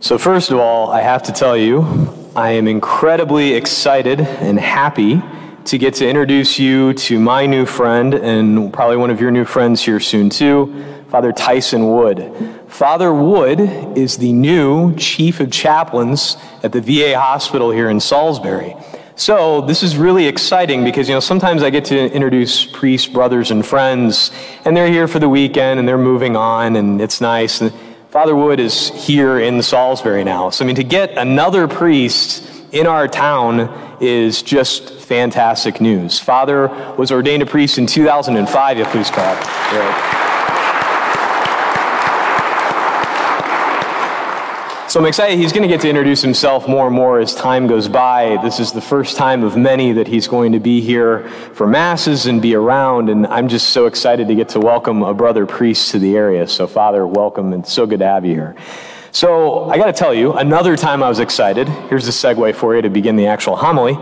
So, first of all, I have to tell you, I am incredibly excited and happy to get to introduce you to my new friend and probably one of your new friends here soon, too, Father Tyson Wood. Father Wood is the new chief of chaplains at the VA hospital here in Salisbury. So, this is really exciting because, you know, sometimes I get to introduce priests, brothers, and friends, and they're here for the weekend and they're moving on, and it's nice. Father Wood is here in Salisbury now. So, I mean, to get another priest in our town is just fantastic news. Father was ordained a priest in 2005. Yeah, please clap. Right. So I'm excited. He's going to get to introduce himself more and more as time goes by. This is the first time of many that he's going to be here for masses and be around. And I'm just so excited to get to welcome a brother priest to the area. So, Father, welcome and so good to have you here. So, I got to tell you, another time I was excited. Here's the segue for you to begin the actual homily.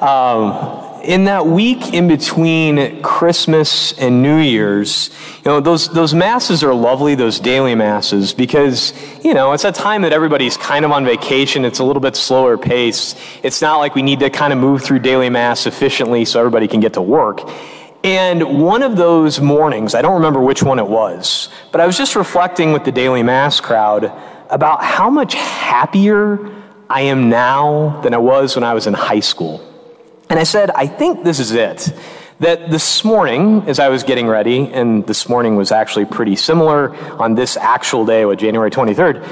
Um, in that week in between Christmas and New Year's, you know, those, those masses are lovely, those daily masses, because, you know, it's a time that everybody's kind of on vacation. It's a little bit slower pace. It's not like we need to kind of move through daily mass efficiently so everybody can get to work. And one of those mornings, I don't remember which one it was, but I was just reflecting with the daily mass crowd about how much happier I am now than I was when I was in high school. And I said, I think this is it. That this morning, as I was getting ready, and this morning was actually pretty similar on this actual day, with January 23rd,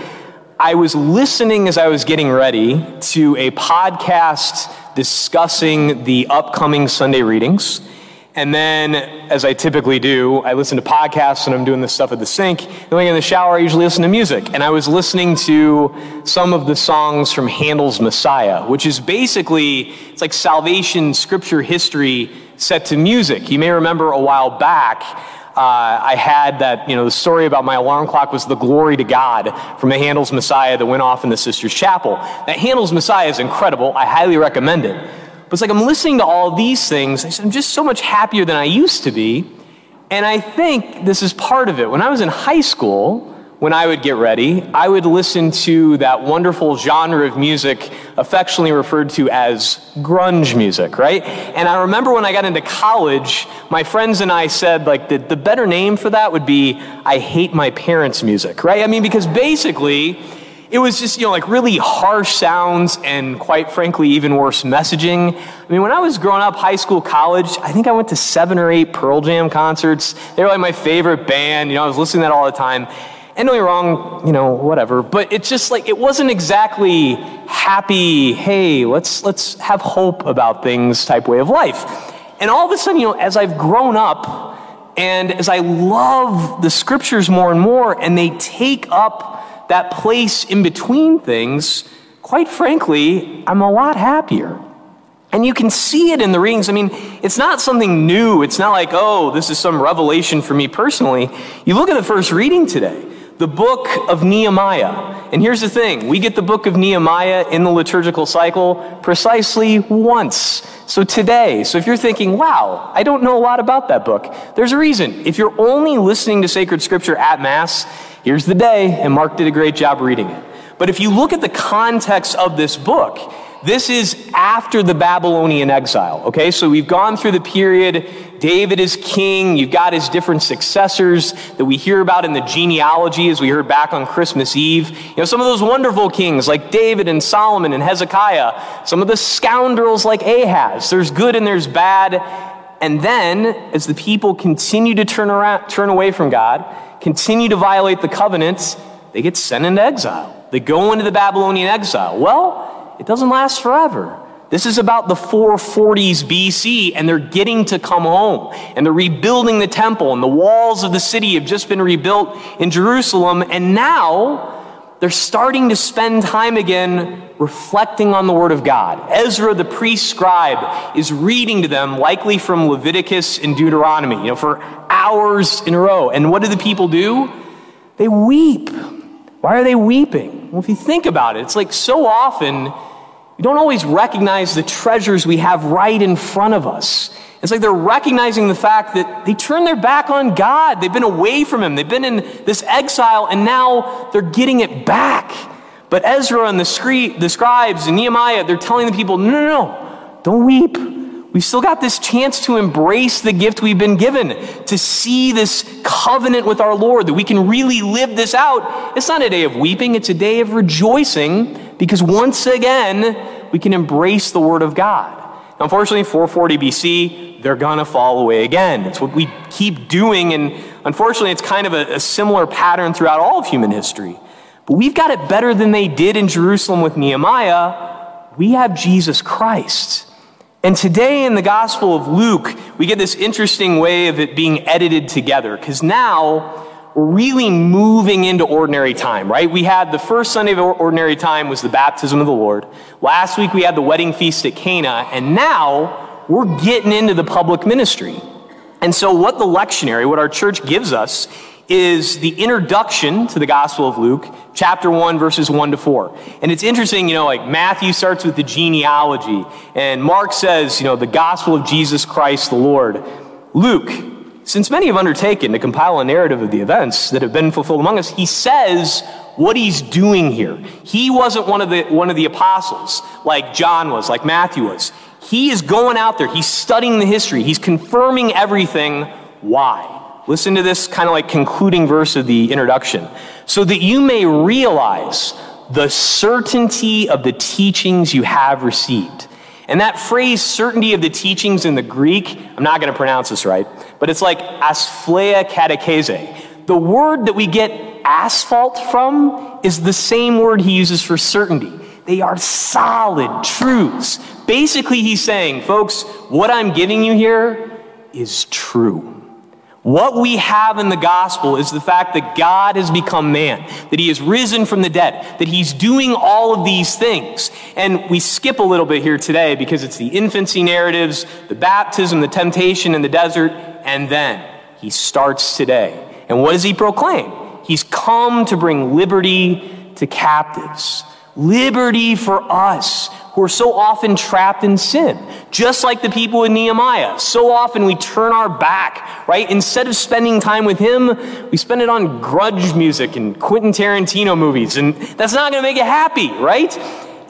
I was listening as I was getting ready to a podcast discussing the upcoming Sunday readings. And then, as I typically do, I listen to podcasts and I'm doing this stuff at the sink. And when I get in the shower, I usually listen to music. And I was listening to some of the songs from Handel's Messiah, which is basically, it's like salvation scripture history set to music. You may remember a while back, uh, I had that, you know, the story about my alarm clock was the glory to God from the Handel's Messiah that went off in the Sisters Chapel. That Handel's Messiah is incredible. I highly recommend it. But it's like I'm listening to all these things. I'm just so much happier than I used to be. And I think this is part of it. When I was in high school, when I would get ready, I would listen to that wonderful genre of music affectionately referred to as grunge music, right? And I remember when I got into college, my friends and I said, like, the, the better name for that would be I hate my parents' music, right? I mean, because basically, it was just, you know, like really harsh sounds and quite frankly, even worse messaging. I mean, when I was growing up, high school, college, I think I went to seven or eight Pearl Jam concerts. They were like my favorite band. You know, I was listening to that all the time. And don't get me wrong, you know, whatever. But it's just like, it wasn't exactly happy, hey, let's, let's have hope about things type way of life. And all of a sudden, you know, as I've grown up and as I love the scriptures more and more, and they take up that place in between things, quite frankly, I'm a lot happier. And you can see it in the readings. I mean, it's not something new. It's not like, oh, this is some revelation for me personally. You look at the first reading today, the book of Nehemiah. And here's the thing we get the book of Nehemiah in the liturgical cycle precisely once. So today, so if you're thinking, wow, I don't know a lot about that book, there's a reason. If you're only listening to sacred scripture at Mass, Here's the day, and Mark did a great job reading it. But if you look at the context of this book, this is after the Babylonian exile, okay? So we've gone through the period, David is king, you've got his different successors that we hear about in the genealogy as we heard back on Christmas Eve. You know, some of those wonderful kings like David and Solomon and Hezekiah, some of the scoundrels like Ahaz. There's good and there's bad. And then, as the people continue to turn, around, turn away from God, continue to violate the covenants, they get sent into exile. They go into the Babylonian exile. Well, it doesn't last forever. This is about the 440s BC, and they're getting to come home. And they're rebuilding the temple, and the walls of the city have just been rebuilt in Jerusalem. And now they're starting to spend time again reflecting on the Word of God. Ezra, the priest scribe, is reading to them, likely from Leviticus and Deuteronomy, you know, for hours in a row. And what do the people do? They weep. Why are they weeping? Well, if you think about it, it's like so often we don't always recognize the treasures we have right in front of us. It's like they're recognizing the fact that they turned their back on God. They've been away from Him. They've been in this exile, and now they're getting it back. But Ezra and the, scri- the scribes and Nehemiah, they're telling the people, no, no, no, don't weep. We've still got this chance to embrace the gift we've been given, to see this covenant with our Lord, that we can really live this out. It's not a day of weeping, it's a day of rejoicing because once again, we can embrace the Word of God. Unfortunately, 440 BC, they're going to fall away again. It's what we keep doing, and unfortunately, it's kind of a, a similar pattern throughout all of human history. But we've got it better than they did in Jerusalem with Nehemiah. We have Jesus Christ. And today in the Gospel of Luke, we get this interesting way of it being edited together because now really moving into ordinary time, right? We had the first Sunday of ordinary time was the baptism of the Lord. Last week we had the wedding feast at Cana, and now we're getting into the public ministry. And so, what the lectionary, what our church gives us, is the introduction to the Gospel of Luke, chapter 1, verses 1 to 4. And it's interesting, you know, like Matthew starts with the genealogy, and Mark says, you know, the Gospel of Jesus Christ the Lord. Luke, since many have undertaken to compile a narrative of the events that have been fulfilled among us, he says what he's doing here. He wasn't one of the, one of the apostles like John was, like Matthew was. He is going out there, he's studying the history, he's confirming everything. Why? Listen to this kind of like concluding verse of the introduction. So that you may realize the certainty of the teachings you have received. And that phrase, certainty of the teachings in the Greek, I'm not going to pronounce this right, but it's like asphleia katechese. The word that we get asphalt from is the same word he uses for certainty. They are solid truths. Basically, he's saying, folks, what I'm giving you here is true. What we have in the gospel is the fact that God has become man, that he has risen from the dead, that he's doing all of these things. And we skip a little bit here today because it's the infancy narratives, the baptism, the temptation in the desert, and then he starts today. And what does he proclaim? He's come to bring liberty to captives liberty for us who are so often trapped in sin. Just like the people in Nehemiah. So often we turn our back, right? Instead of spending time with Him, we spend it on grunge music and Quentin Tarantino movies, and that's not going to make you happy, right?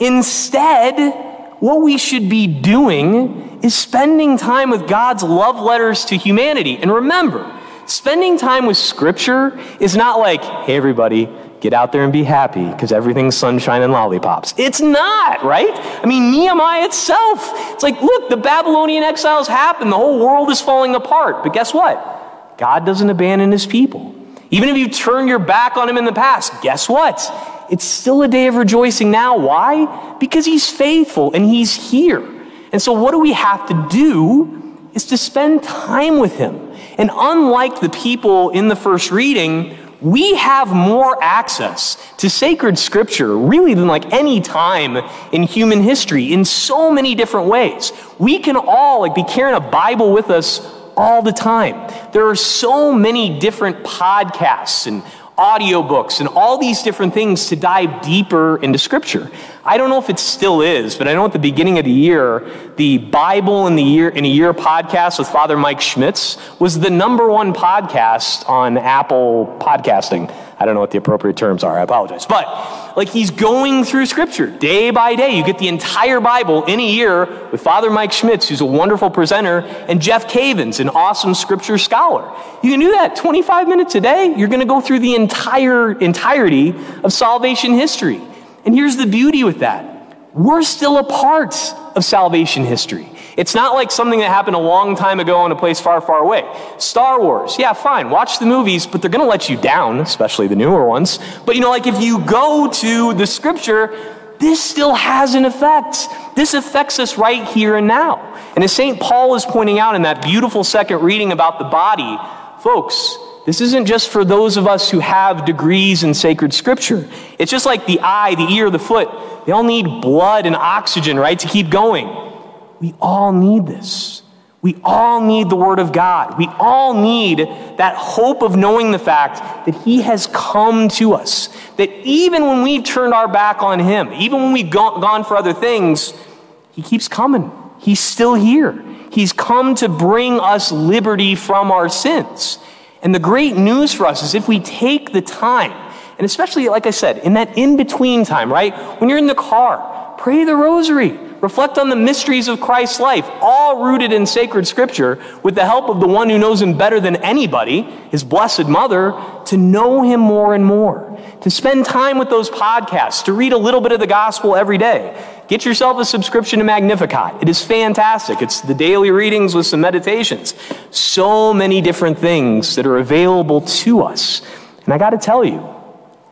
Instead, what we should be doing is spending time with God's love letters to humanity. And remember, spending time with Scripture is not like, hey, everybody, get out there and be happy because everything's sunshine and lollipops. It's not, right? I mean, Nehemiah itself, it's like, look, the Babylonian exiles happened, the whole world is falling apart. But guess what? God doesn't abandon his people. Even if you turn your back on him in the past, guess what? It's still a day of rejoicing now. Why? Because he's faithful and he's here. And so, what do we have to do? Is to spend time with him. And unlike the people in the first reading, we have more access to sacred scripture really than like any time in human history in so many different ways. We can all like be carrying a Bible with us all the time. There are so many different podcasts and audiobooks and all these different things to dive deeper into Scripture. I don't know if it still is, but I know at the beginning of the year, the Bible in the year in a year podcast with Father Mike Schmitz was the number one podcast on Apple podcasting. I don't know what the appropriate terms are. I apologize. But like he's going through scripture day by day. You get the entire Bible in a year with Father Mike Schmitz, who's a wonderful presenter, and Jeff Cavins, an awesome scripture scholar. You can do that 25 minutes a day. You're going to go through the entire entirety of salvation history. And here's the beauty with that. We're still a part of salvation history. It's not like something that happened a long time ago in a place far, far away. Star Wars, yeah, fine, watch the movies, but they're going to let you down, especially the newer ones. But you know, like if you go to the scripture, this still has an effect. This affects us right here and now. And as St. Paul is pointing out in that beautiful second reading about the body, folks, this isn't just for those of us who have degrees in sacred scripture. It's just like the eye, the ear, the foot. They all need blood and oxygen, right, to keep going. We all need this. We all need the Word of God. We all need that hope of knowing the fact that He has come to us. That even when we've turned our back on Him, even when we've gone for other things, He keeps coming. He's still here. He's come to bring us liberty from our sins. And the great news for us is if we take the time And especially, like I said, in that in between time, right? When you're in the car, pray the rosary. Reflect on the mysteries of Christ's life, all rooted in sacred scripture, with the help of the one who knows him better than anybody, his blessed mother, to know him more and more, to spend time with those podcasts, to read a little bit of the gospel every day. Get yourself a subscription to Magnificat. It is fantastic. It's the daily readings with some meditations. So many different things that are available to us. And I got to tell you,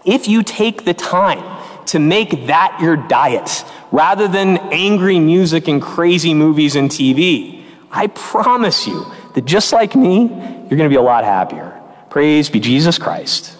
if you take the time to make that your diet, rather than angry music and crazy movies and TV, I promise you that just like me, you're going to be a lot happier. Praise be Jesus Christ.